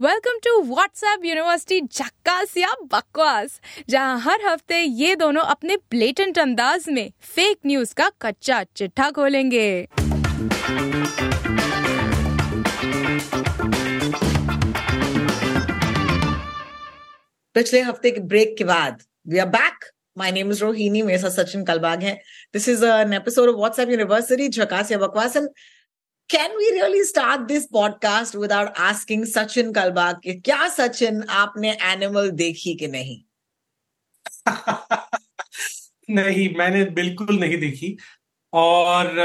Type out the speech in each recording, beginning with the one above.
Welcome to WhatsApp university झक्कास या बकवास, जहाँ हर हफ़्ते ये दोनों अपने ब्लेटेंट अंदाज में फेक न्यूज़ का कच्चा चिट्ठा खोलेंगे। पिछले हफ़्ते के ब्रेक के बाद we are back my name is Rohini मेरे साथ सचिन कलबाग है। This is an episode of WhatsApp university झकास या बकवास। And can we really start this podcast without asking Sachin Kalbag कि क्या सचिन आपने एनिमल देखी कि नहीं? नहीं मैंने बिल्कुल नहीं देखी। और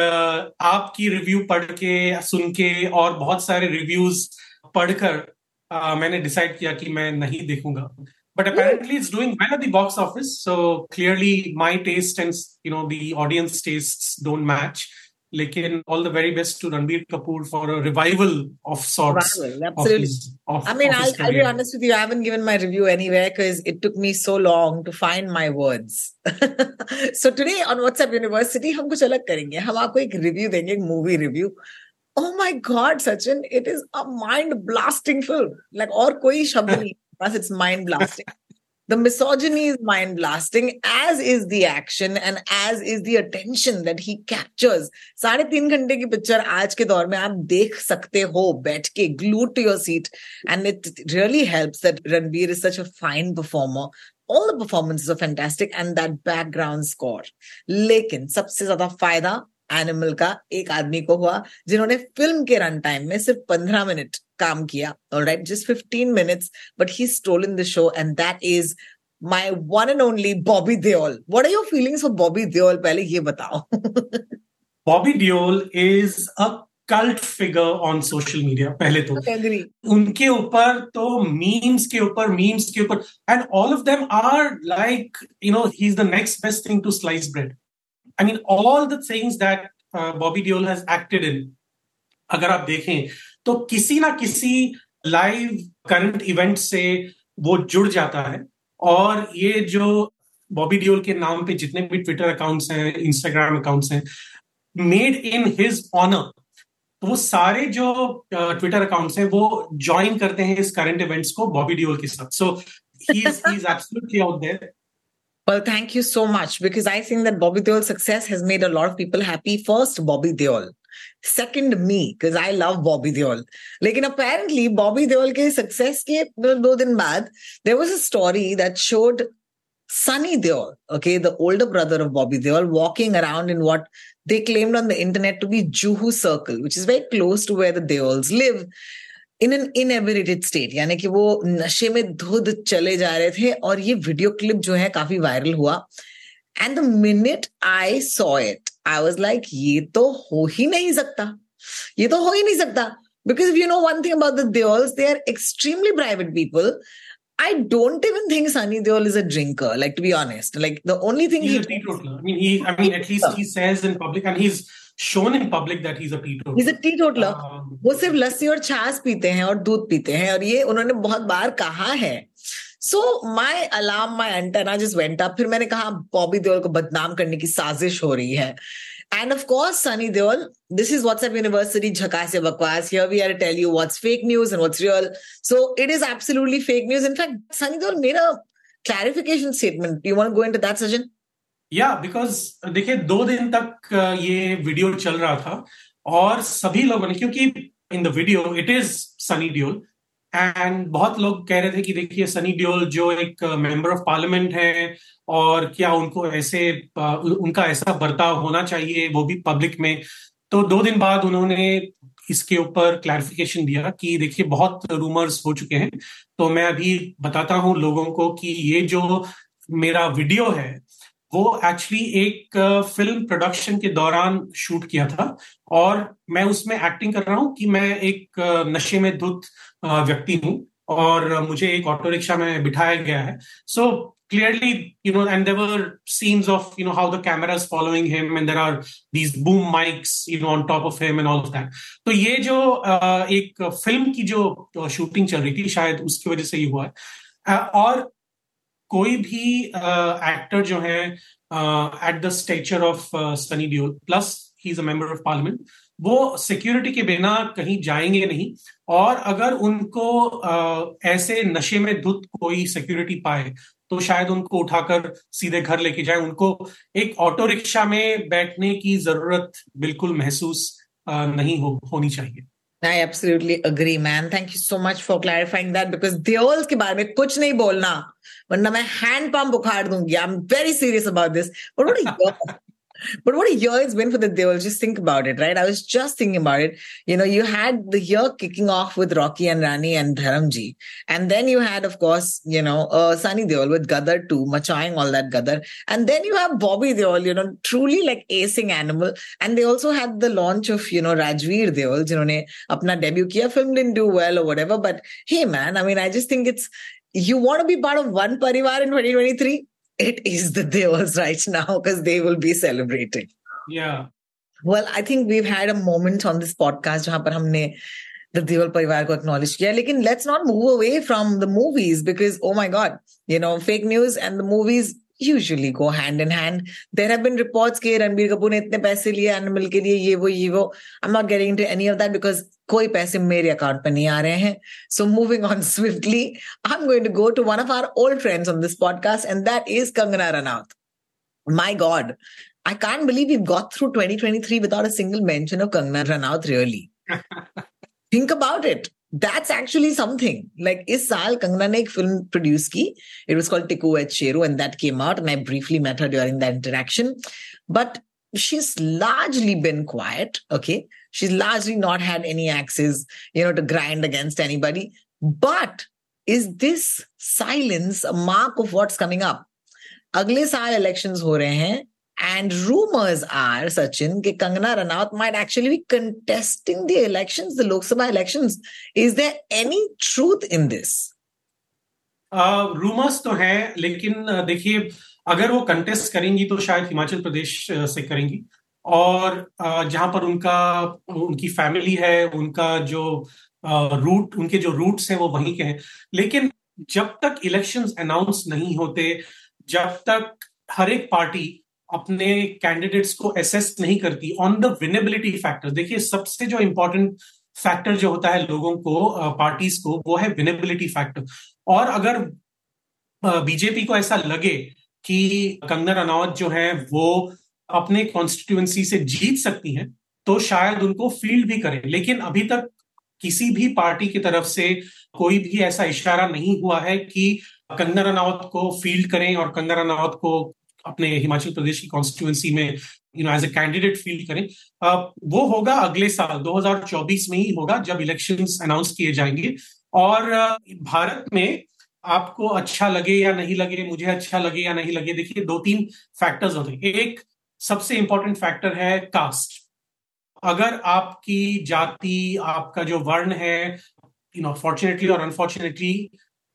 आपकी रिव्यू पढ़ के सुन के और बहुत सारे रिव्यूज़ पढ़कर मैंने डिसाइड किया कि मैं नहीं देखूँगा। But apparently it's doing well at the box office so clearly my taste and you know the audience tastes don't match लेकिन all the very best to Ranbir Kapoor for a revival of sorts. Revival, absolutely. Of his, of, I mean, I'll, I'll, be honest with you, I haven't given my review anywhere because it took me so long to find my words. so today on WhatsApp University, हम कुछ अलग करेंगे हम आपको एक review देंगे एक movie review Oh my God, Sachin, it is a mind blasting film. Like, और कोई शब्द नहीं बस it's mind blasting. The misogyny is mind blasting, as is the action and as is the attention that he captures. साढ़े तीन घंटे की picture आज के दौर में आप देख सकते हो बैठ के glued to your seat and it really helps that Ranbir is such a fine performer. All the performances are fantastic and that background score. लेकिन सबसे ज्यादा फायदा एनिमल का एक आदमी को हुआ जिन्होंने फ़िल्म के रन टाइम में सिर्फ़ पंद्रह मिनट काम किया right just fifteen minutes but he stolen the show and that is my one and only Bobby Deol what are your feelings for Bobby Deol पहले ये बताओ। Bobby Deol is a cult figure on social media पहले तो। उनके ऊपर तो memes के ऊपर मीम्स के ऊपर and all of them are like you know he is the next best thing to slice bread I mean all the things that Bobby Deol has acted in अगर आप देखें तो किसी ना किसी लाइव करंट इवेंट से वो जुड़ जाता है। और ये जो बॉबी डियोल के नाम पे जितने भी ट्विटर अकाउंट्स हैं इंस्टाग्राम अकाउंट्स हैं मेड इन हिज ऑनर तो वो सारे जो ट्विटर uh, अकाउंट्स हैं वो ज्वाइन करते हैं इस करंट इवेंट्स को बॉबी डियोल के साथ। So he is absolutely out there Well, thank you so much because I think that Bobby Deol's success has made a lot of people happy. First, Bobby Deol. Second, me because I love Bobby Deol. Lekin apparently, Bobby Deol ke success ke do din there was a story that showed Sunny Deol, okay, the older brother of Bobby Deol, walking around in what they claimed on the internet to be Juhu Circle, which is very close to where the Deols live. In an inebriated state यानी कि वो नशे में धुद चले जा रहे थे और ये वीडियो क्लिप जो है काफ़ी वायरल हुआ। And the minute I saw it I was like ये तो हो ही नहीं सकता। ये तो हो ही नहीं सकता। Because you know one thing about Deols they are extremely private people I don't even think Sunny Deol is a drinker, like to be honest. Like the only thing he's he... a. I mean, he, I mean, at least he says in public, and he's shown in public that he's a teetotaler. He's a teetotaler. Um, वो सिर्फ़ लस्सी और छाछ पीते हैं और दूध पीते हैं और ये उन्होंने बहुत बार कहा है so my alarm my antenna just went up फिर मैंने कहा बॉबी देओल को बदनाम करने की साजिश हो रही है And of course, Sunny Deol, this is WhatsApp University Jhakas Bakwas. Here we are to tell you what's fake news and what's real. So it is absolutely fake news. In fact, Sunny Deol made a clarification statement. Do you want to go into that, Sajjan? या because देखिए, दो दिन तक ये video चल रहा था और सभी लोगों ने, क्योंकि in the video it is Sunny Deol and बहुत लोग कह रहे थे कि देखिए सनी डियोल जो एक मेंबर ऑफ़ पार्लियामेंट है और क्या उनको ऐसे उनका ऐसा बर्ताव होना चाहिए, वो भी पब्लिक में तो दो दिन बाद उन्होंने इसके ऊपर क्लैरिफिकेशन दिया कि देखिए, बहुत रूमर्स हो चुके हैं। तो मैं अभी बताता हूँ लोगों को कि ये जो मेरा वीडियो है वो एक्चुअली एक फ़िल्म प्रोडक्शन के दौरान शूट किया था और मैं उसमें एक्टिंग कर रहा हूँ कि मैं एक नशे में धुत व्यक्ति हूँ और मुझे एक ऑटो रिक्शा में बिठाया गया है सो clearly, you know, and there were scenes of, you know, how the camera is following him and there are these boom mics, you know, on top of him and all of that. तो ये जो एक film की जो shooting चल रही थी शायद उसकी वजह से ये हुआ है और कोई भी एक्टर जो है at the stature of Sunny Deol plus he is a member of parliament वो सिक्योरिटी के बिना कहीं जाएँगे नहीं। और अगर उनको आ, ऐसे नशे में धुत कोई सिक्योरिटी पाए तो शायद उनको उठाकर सीधे घर लेके जाए। उनको एक ऑटो रिक्शा में बैठने की ज़रूरत बिल्कुल महसूस नहीं हो होनी चाहिए। I absolutely agree, man. Thank you so much for clarifying that because Deols के बारे में कुछ नहीं बोलना वरना मैं हैंड पंप उखाड़ दूंगी I am very serious about this but what But what a year it's been for the Devil. Just think about it, right? I was just thinking about it. You know, you had the year kicking off with Rocky and Rani and Dharamji. And then you had, of course, you know, uh, Sunny Deol with Gadar too, machawing all that Gadar. And then you have Bobby Deol, you know, truly like acing animal. And they also had the launch of, you know, Rajveer Deol, you know, apna debut kiya film didn't do well or whatever. But hey, man, I mean, I just think it's, you want to be part of one parivar in 2023 it is the Devas right now because they will be celebrating. Yeah. Well, I think we've had a moment on this podcast where we हमने the Deval Parivar को acknowledge किया लेकिन let's not move away from the movies because oh my god you know fake news and the movies usually go hand in hand. There have been reports कि रणबीर कपूर ने इतने पैसे लिए animal के लिए ये वो ये वो I'm not getting into any of that because कोई पैसे मेरे अकाउंट पर नहीं आ रहे हैं So moving on swiftly, I'm going to go to one of our old friends on this podcast and that is Kangana Ranaut. My God, I can't believe we've got through 2023 without a single mention of Kangana Ranaut really. Think about it. that's actually something. Like is saal Kangana ne ek film produce ki. It was called Tiku et Sheru and that came out and I briefly met her during that interaction. But she's largely been quiet. Okay. She's largely not had any axes, you know, to grind against anybody. But is this silence a mark of what's coming up? अगले साल elections हो रहे हैं and rumors are, Sachin, that Kangana Ranaut might actually be contesting the elections, the Lok Sabha elections. Is there any truth in this? Rumours uh, तो हैं लेकिन देखिए अगर वो कंटेस्ट करेंगी तो शायद हिमाचल प्रदेश से करेंगी और जहाँ पर उनका उनकी फैमिली है उनका जो रूट उनके जो रूट्स हैं वो वहीं के हैं लेकिन जब तक इलेक्शंस अनाउंस नहीं होते जब तक हर एक पार्टी अपने कैंडिडेट्स को एसेस नहीं करती ऑन द विनेबिलिटी फैक्टर देखिए, सबसे जो इंपॉर्टेंट फैक्टर जो होता है लोगों को पार्टीज़ को, वो है विनेबिलिटी फैक्टर और अगर बीजेपी को ऐसा लगे कि कंगना रनौत जो है, वो अपने कॉन्स्टिट्यूएंसी से जीत सकती हैं तो शायद उनको फ़ील्ड भी करें. लेकिन अभी तक किसी भी पार्टी की तरफ़ से कोई भी ऐसा इशारा नहीं हुआ है कि कंगना रनौत को फ़ील्ड करें और कंगना रनौत को अपने हिमाचल प्रदेश की कॉन्स्टिट्यूएंसी में you know as a candidate feel करें। वो होगा अगले साल 2024 में ही होगा, जब इलेक्शंस अनाउंस किए जाएँगे। और भारत में आपको अच्छा लगे या नहीं लगे, मुझे अच्छा लगे या नहीं लगे, देखिए दो तीन फैक्टर्स होते हैं। एक, सबसे इंपॉर्टेंट फैक्टर है कास्ट अगर आपकी जाति, आपका जो वर्ण है यू नो फॉर्चुनेटली और अनफॉर्चुनेटली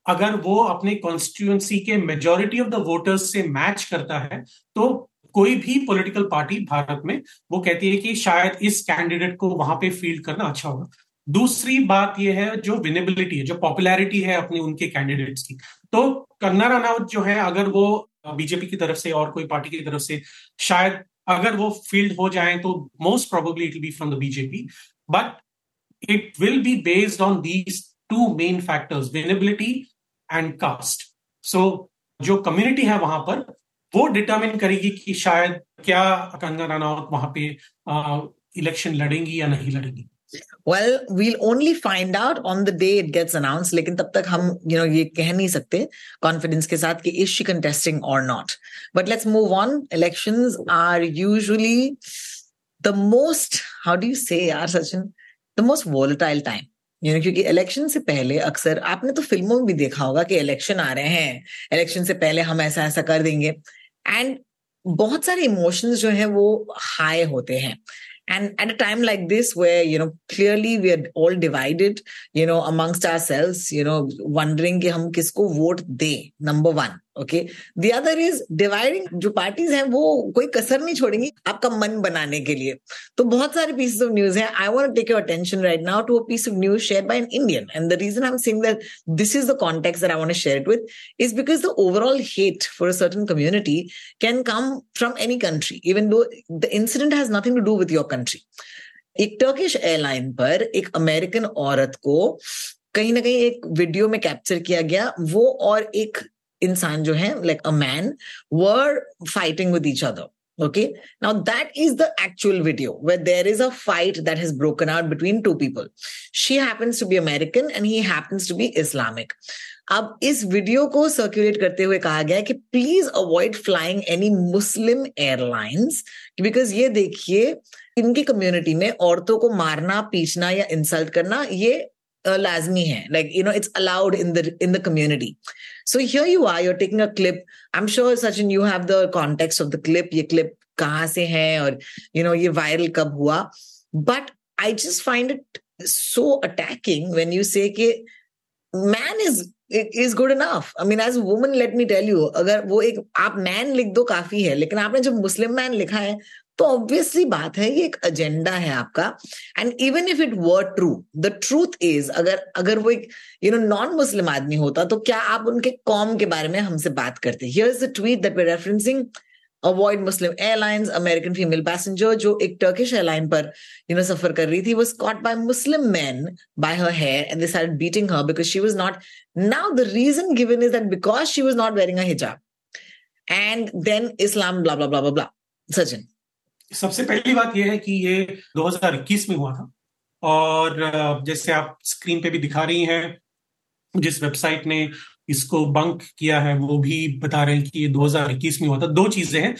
अगर वो अपने कॉन्स्टिट्यूंसी के मेजोरिटी ऑफ़ द वोटर्स से मैच करता है तो कोई भी पॉलिटिकल पार्टी भारत में, वो कहती है कि शायद इस कैंडिडेट को वहाँ पे फ़ील्ड करना अच्छा होगा। दूसरी बात यह है जो विनेबिलिटी है, जो पॉपुलैरिटी है अपने, उनके कैंडिडेट्स की। तो कंगना रनावत जो है, अगर वो बीजेपी की तरफ़ से और कोई पार्टी की तरफ़ से शायद अगर वो फ़ील्ड हो जाए तो most probably it be from the BJP but it will be based on these two main factors winnability and caste so जो कम्युनिटी है वहाँ पर वो डिटर्मिन करेगी कि शायद क्या कंगना रनौत वहाँ पे इलेक्शन लड़ेंगी या नहीं लड़ेंगी well we'll only find out on the day it gets announced लेकिन तब तक हम you know ये कह नहीं सकते confidence के साथ कि is she contesting or not but let's move on elections are usually the most how do you say yaar Sachin the most volatile time you know क्योंकि इलेक्शन से पहले अक्सर आपने तो फ़िल्मों में भी देखा होगा कि इलेक्शन आ रहे हैं इलेक्शन से पहले हम ऐसा ऐसा कर देंगे एंड बहुत सारे इमोशंस जो है वो हाई होते हैं and at a time like this where you know clearly we are all divided you know amongst ourselves you know wondering कि हम किसको वोट दे number one okay the other is dividing जो पार्टीज़ हैं, वो कोई कसर नहीं छोड़ेंगी आपका मन बनाने के लिए। तो बहुत सारे पीसेस ऑफ़ न्यूज़ है। I want take your attention right now to a piece of news share by an Indian and the reason I am saying that this is the context that I want to share it with is because the overall hate for a certain community can come from any country even though the incident has nothing to do with your country एक Turkish airline पर एक American औरत को कहीं ना कहीं एक video में कैप्चर किया गया। वो और एक इंसान जो है like a man were fighting with each other okay now that is the actual video where there is a fight that has broken out between two people she happens to be American and he happens to be Islamic अब इस video को circulate करते हुए कहा गया है कि please avoid flying any Muslim airlines because ये देखिए, इनकी कम्युनिटी में औरतों को मारना पीछना या इंसल्ट करना, ये लाजमी है like you know it's allowed in the in the community so here you are you're taking a clip I am sure Sachin you have the context of the clip ये क्लिप कहाँ से है और you know ये viral कब हुआ but I just find it so attacking when you say कि man is is good enough I mean as woman let me tell you अगर वो एक आप मैन लिख दो काफी है लेकिन आपने जब मुस्लिम मैन लिखा है तो ऑब्वियसली बात है, ये एक एजेंडा है आपका। And even if it were true the truth is अगर अगर वो एक यू नो नॉन मुस्लिम आदमी होता तो क्या आप उनके कॉम के बारे में हमसे बात करते? Here is the tweet that we referencing avoid Muslim airlines American female passenger जो एक टर्किश एयरलाइन पर यू नो सफ़र कर रही थी वो caught by Muslim man by her hair and they started beating her because she was not now the reason given is that because she was not wearing a hijab and then Islam blah blah blah blah Sachin सबसे पहली बात यह है कि ये 2021 में हुआ था। और जैसे आप स्क्रीन पे भी दिखा रही हैं, जिस वेबसाइट ने इसको बंक किया है, वो भी बता रहे हैं कि ये 2021 में हुआ था। दो चीज़ें हैं।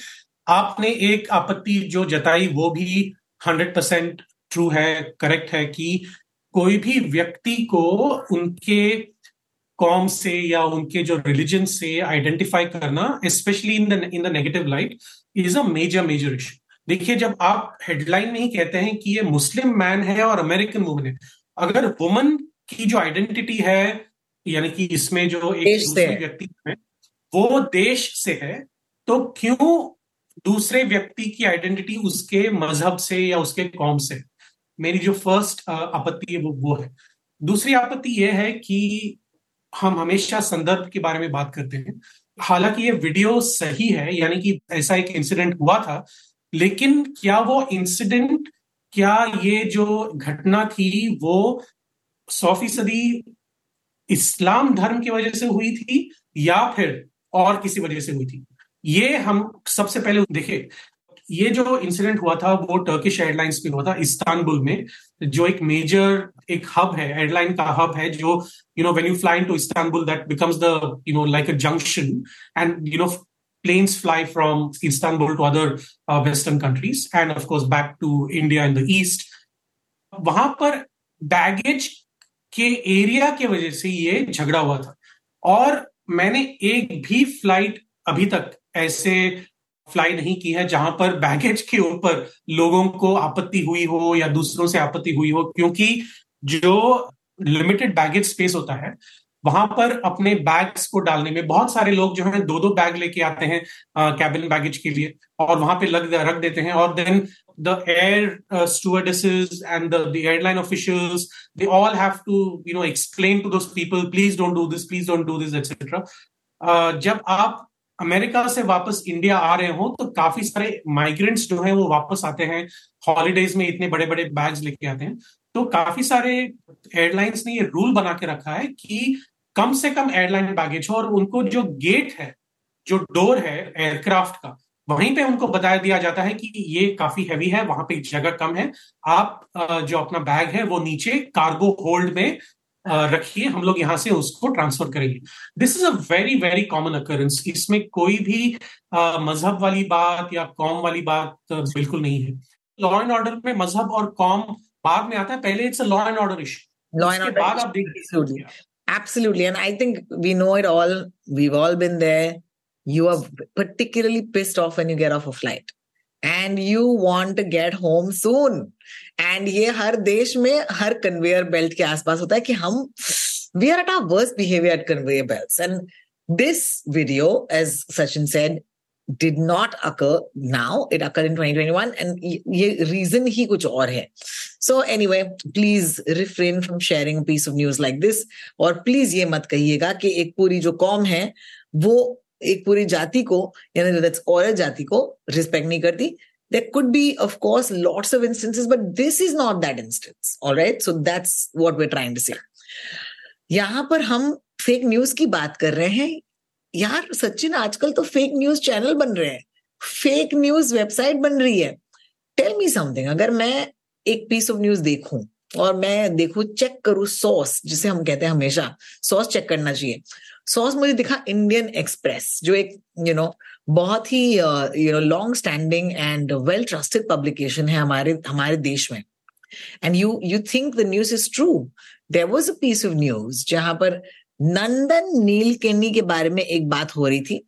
आपने एक आपत्ति जो जताई, वो भी 100 परसेंट ट्रू है, करेक्ट है कि कोई भी व्यक्ति को उनके कॉम से या उनके जो रिलीजन से आइडेंटिफाई करना specially in the in the negative light is a major major issue देखिए जब आप हेडलाइन में ही कहते हैं कि ये मुस्लिम मैन है और अमेरिकन वुमन है अगर वुमन की जो आइडेंटिटी है यानी कि इसमें जो एक दूसरे व्यक्ति है वो देश से है तो क्यों दूसरे व्यक्ति की आइडेंटिटी उसके मज़हब से या उसके कौम से? मेरी जो फ़र्स्ट आपत्ति है वो वो है। दूसरी आपत्ति यह है कि हम हमेशा संदर्भ के बारे में बात करते हैं। हालाँकि ये वीडियो सही है यानी कि ऐसा एक इंसिडेंट हुआ था लेकिन क्या वो इंसिडेंट क्या ये जो घटना थी, वो सौ फ़ीसदी इस्लाम धर्म की वजह से हुई थी या फिर और किसी वजह से हुई थी? ये हम सबसे पहले देखे। ये जो इंसिडेंट हुआ था, वो टर्किश एयरलाइंस में हुआ था इस्तानबुल में, जो एक मेजर एक हब है एयरलाइन का हब है, जो you know when you fly to Istanbul that becomes the you know like a junction and you know planes fly from Istanbul to other uh, Western countries and of course back to India in the east. वहाँ पर baggage के area के वजह से ये झगड़ा हुआ था और मैंने एक भी फ़्लाइट अभी तक ऐसे फ्लाई नहीं की है जहाँ पर बैगेज के ऊपर लोगों को आपत्ति हुई हो या दूसरों से आपत्ति हुई हो क्योंकि जो लिमिटेड बैगेज स्पेस होता है वहाँ पर अपने बैग्स को डालने में बहुत सारे लोग जो है दो दो बैग लेके आते हैं कैबिन बैगेज के लिए और वहाँ पे लग, रख देते हैं और then the air stewardesses and the airline officials they all have to you know explain to people please don't do this please don't do this etcetera जब आप अमेरिका से वापस इंडिया आ रहे हो तो काफ़ी सारे माइग्रेंट्स जो है वो वापस आते हैं हॉलीडेज में इतने बड़े बड़े बैग्स लेके आते हैं। तो काफ़ी सारे एयरलाइंस ने ये रूल बना के रखा है कि कम से कम एयरलाइन बैगेज हो और उनको जो गेट है, जो डोर है एयरक्राफ्ट का, वहीं पे उनको बताया दिया जाता है कि ये काफ़ी हैवी है, वहाँ पे जगह कम है। आप जो अपना बैग है वो नीचे कार्गो होल्ड में रखिए, हम लोग यहाँ से उसको ट्रांसफ़र करेंगे। This is a very very common occurrence इसमें कोई भी मज़हब वाली बात या कौम वाली बात बिल्कुल नहीं है। लॉ एंड ऑर्डर में मज़हब और कौम बाद में आता है पहले it's law and order issue law and order बाद आप देखिए Absolutely. And I think we know it all. We've all been there. You are particularly pissed off when you get off a flight and you want to get home soon. And ये हर देश में हर conveyor belt के आसपास होता है कि हम we are at our worst behaviour at conveyor belt and This video, as Sachin said, did not occur now. It occurred in 2021 and ye reason ही कुछ और है. So anyway, please refrain from sharing a piece of news like this और please ये मत कहिएगा कि एक पूरी जो कौम है वो एक पूरी जाति को यानी that's औरत जाति को respect नहीं करती. There could be, of course, lots of instances, but this is not that instance. All right. So that's what we're trying to say. यहाँ पर हम फेक न्यूज़ की बात कर रहे हैं यार सचिन आजकल तो फेक न्यूज़ चैनल बन रहे हैं। फेक न्यूज़ वेबसाइट बन रही है। टेल मी समथिंग अगर मैं एक पीस ऑफ़ न्यूज़ देखूँ और मैं देखू चेक करूँ सॉस जिसे हम कहते हैं हमेशा सॉस चेक करना चाहिए। सॉस मुझे दिखा इंडियन एक्सप्रेस जो एक यू you नो know, बहुत ही you know long standing and well trusted publication है हमारे हमारे देश में। And you you think the news is true there was a piece of news जहाँ पर नंदन नील केनी के बारे में एक बात हो रही थी।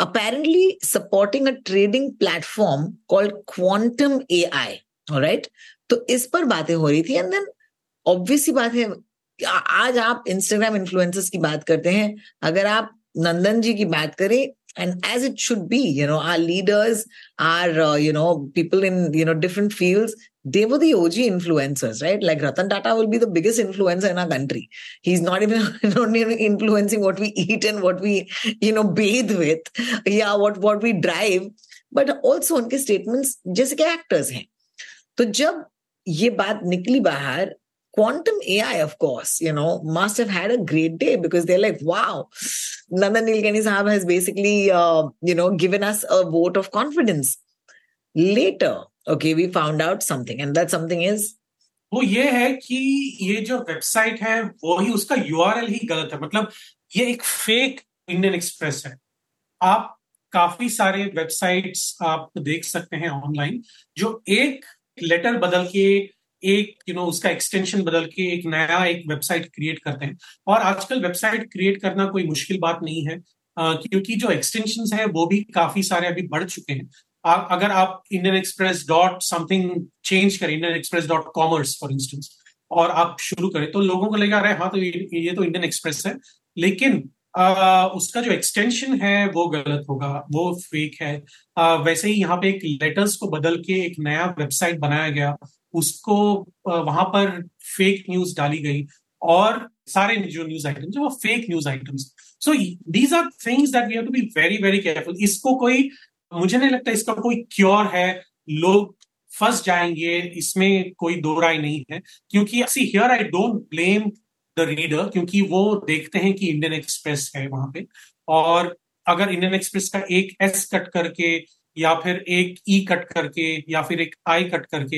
Apparently supporting a trading platform called Quantum A I तो इस पर बातें हो रही थी एंड देन ऑब्वियस बात है आज आप इंस्टाग्राम इन्फ्लुएंसर्स की बात करते हैं। अगर आप नंदन जी की बात करें and as it should be you know our leaders are you know people in you know different fields they were the og influencers right like ratan tata will be the biggest influencer in our country he's not even not even influencing what we eat and what we you know bathe with yeah what what we drive but also उनके statements जैसे कि actors हैं तो जब ये बात निकली बाहर quantum AI, of course, you know, must have had a great day because they're like, wow, Nandan Nilekani Sahab has basically, uh, you know, given us a vote of confidence. Later, okay, we found out something, and that something is वो ये है कि ये जो website है वो ही उसका URL ही गलत है। मतलब ये एक फेक इंडियन एक्सप्रेस है। आप काफ़ी सारे वेबसाइट्स आप देख सकते हैं ऑनलाइन जो एक लेटर बदल के एक यू you नो know, उसका एक्सटेंशन बदल के एक नया एक वेबसाइट क्रिएट करते हैं। और आजकल वेबसाइट क्रिएट करना कोई मुश्किल बात नहीं है uh, क्योंकि जो एक्सटेंशन है वो भी काफ़ी सारे अभी बढ़ चुके हैं। अगर आप Indian Express dot something change करें Indian Express dot commerce for instance और आप शुरू करें तो लोगों को लगा रहे हाँ तो ये, ये तो इंडियन एक्सप्रेस है। लेकिन आ, उसका जो एक्सटेंशन है वो गलत होगा वो फेक है। आ, वैसे ही यहाँ पे एक लेटर्स को बदल के एक नया वेबसाइट बनाया गया उसको वहाँ पर फेक न्यूज़ डाली गई और सारे जो न्यूज़ आइटम्स वो fake news items so these are things that we have to be very very careful इसको कोई मुझे नहीं लगता इसका कोई क्योर है। लोग फंस जाएँगे इसमें कोई दो राय नहीं है। क्योंकि see here I don't blame the reader क्योंकि वो देखते हैं कि इंडियन एक्सप्रेस है वहाँ पे। और अगर इंडियन एक्सप्रेस का एक एस कट करके या फिर एक ई e कट करके या फिर एक आई कट करके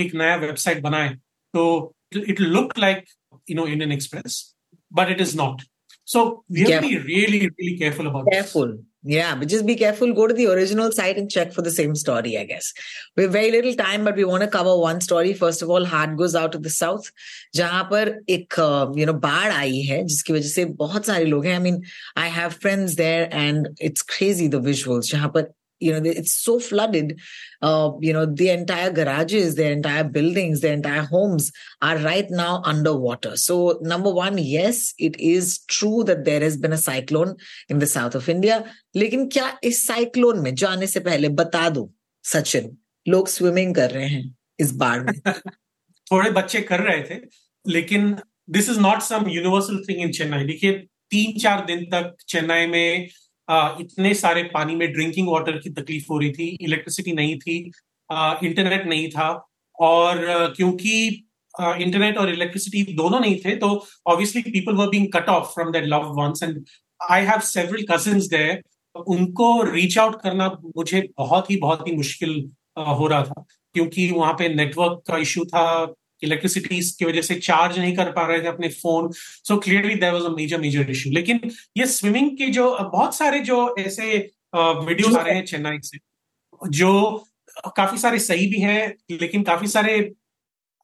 एक नया वेबसाइट बनाए तो it look like you know Indian Express but it is not so we be really, really careful about careful. This. Yeah, but just be careful. Go to the original site and check for the same story, I guess. We have very little time, but we want to cover one story. First of all, heart goes out to the south, जहां पर एक you know बाढ़ आई है जिसकी वजह से बहुत सारे लोग हैं. I mean, I have friends there, and it's crazy the visuals. जहां पर you know it's so flooded uh, you know the entire garages their entire buildings their entire homes are right now underwater so number one yes it is true that there has been a cyclone in the south of india लेकिन क्या इस cyclone में जाने से पहले बता दो सचिन लोग स्विमिंग कर रहे हैं इस बाढ़ में थोड़े बच्चे कर रहे थे लेकिन this is not some universal thing in Chennai देखिए तीन चार दिन तक चेन्नई में इतने सारे पानी में ड्रिंकिंग वाटर की तकलीफ़ हो रही थी इलेक्ट्रिसिटी नहीं थी इंटरनेट नहीं था और क्योंकि इंटरनेट और इलेक्ट्रिसिटी दोनों नहीं थे तो obviously people were being cut off from that love ones and I have several cousins there उनको रीच आउट करना मुझे बहुत ही बहुत ही मुश्किल हो रहा था क्योंकि वहाँ पे नेटवर्क का इश्यू था इलेक्ट्रिसिटी की वजह से चार्ज नहीं कर पा रहे थे अपने phone so clearly there was a major major issue लेकिन ये स्विमिंग के जो, बहुत सारे जो ऐसे वीडियो आ रहे हैं चेन्नई से, जो काफ़ी सारे सही भी हैं, लेकिन काफ़ी सारे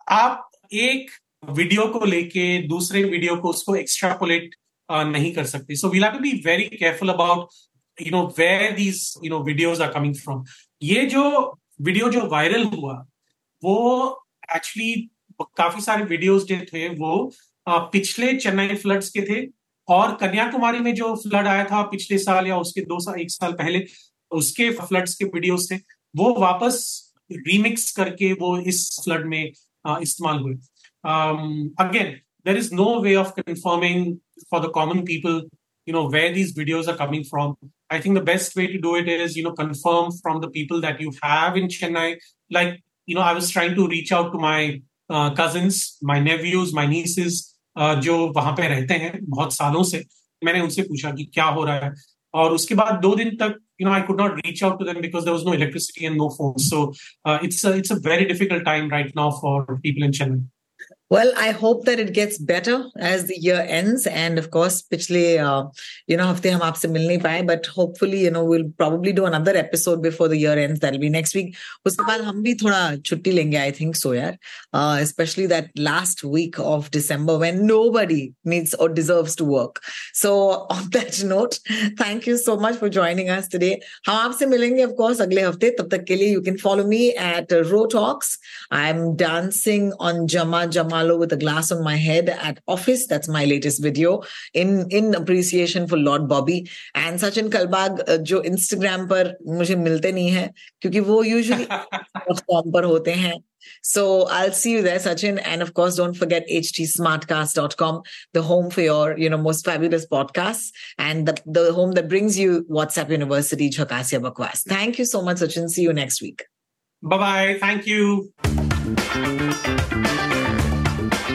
आप एक वीडियो को लेके दूसरे वीडियो को उसको एक्स्ट्रापोलेट नहीं कर सकते। So we'll have be very careful about you know where these you know videos are coming from ये जो वीडियो जो वायरल हुआ, वो एक्चुअली काफ़ी सारे वीडियोस जो थे वो पिछले चेन्नई फ्लड्स के थे और कन्याकुमारी में जो फ्लड आया था पिछले साल या उसके दो साल एक साल पहले, उसके फ्लड्स के वीडियोस थे, वो वापस रीमिक्स करके वो इस फ्लड में इस्तेमाल हुए। Again there is no way of confirming for the common people you know way these videos are coming from I think the best way to do it is you know confirm from the people that you have in Chennai like you know I was trying to reach out to my cousins my nephews my nieces जो वहाँ पे रहते हैं बहुत सालों से, मैंने उनसे पूछा कि क्या हो रहा है? और उसके बाद दो दिन तक you know I could not reach out to them because there was no electricity and no phone so it's it's a very difficult time right now for people in Chennai Well, I hope that it gets better as the year ends. And of course, पिछले, uh, you know, हफ्ते हम आपसे मिल नहीं पाए, but hopefully, you know, we'll probably do another episode before the year ends. That'll be next week. उसके बाद हम भी थोड़ा छुट्टी लेंगे, I think so, यार. Uh, especially that last week of December when nobody needs or deserves to work. So on that note, thank you so much for joining us today. हम आपसे मिलेंगे, of course, अगले हफ्ते. तब तक के लिए you can follow me at uh, Ro Talks. I'm dancing on Jama Jama with a glass on my head at office. That's my latest video in in appreciation for Lord Bobby and Sachin Kalbag जो Instagram पर मुझे मिलते नहीं है क्योंकि वो usually platform पर होते हैं. So I'll see you there, Sachin. And of course, don't forget htsmartcast.com, the home for your, you know, most fabulous podcasts and the, the home that brings you WhatsApp University, Chakasya Bakwas. Thank you so much, Sachin. See you next week. Bye-bye. Thank you.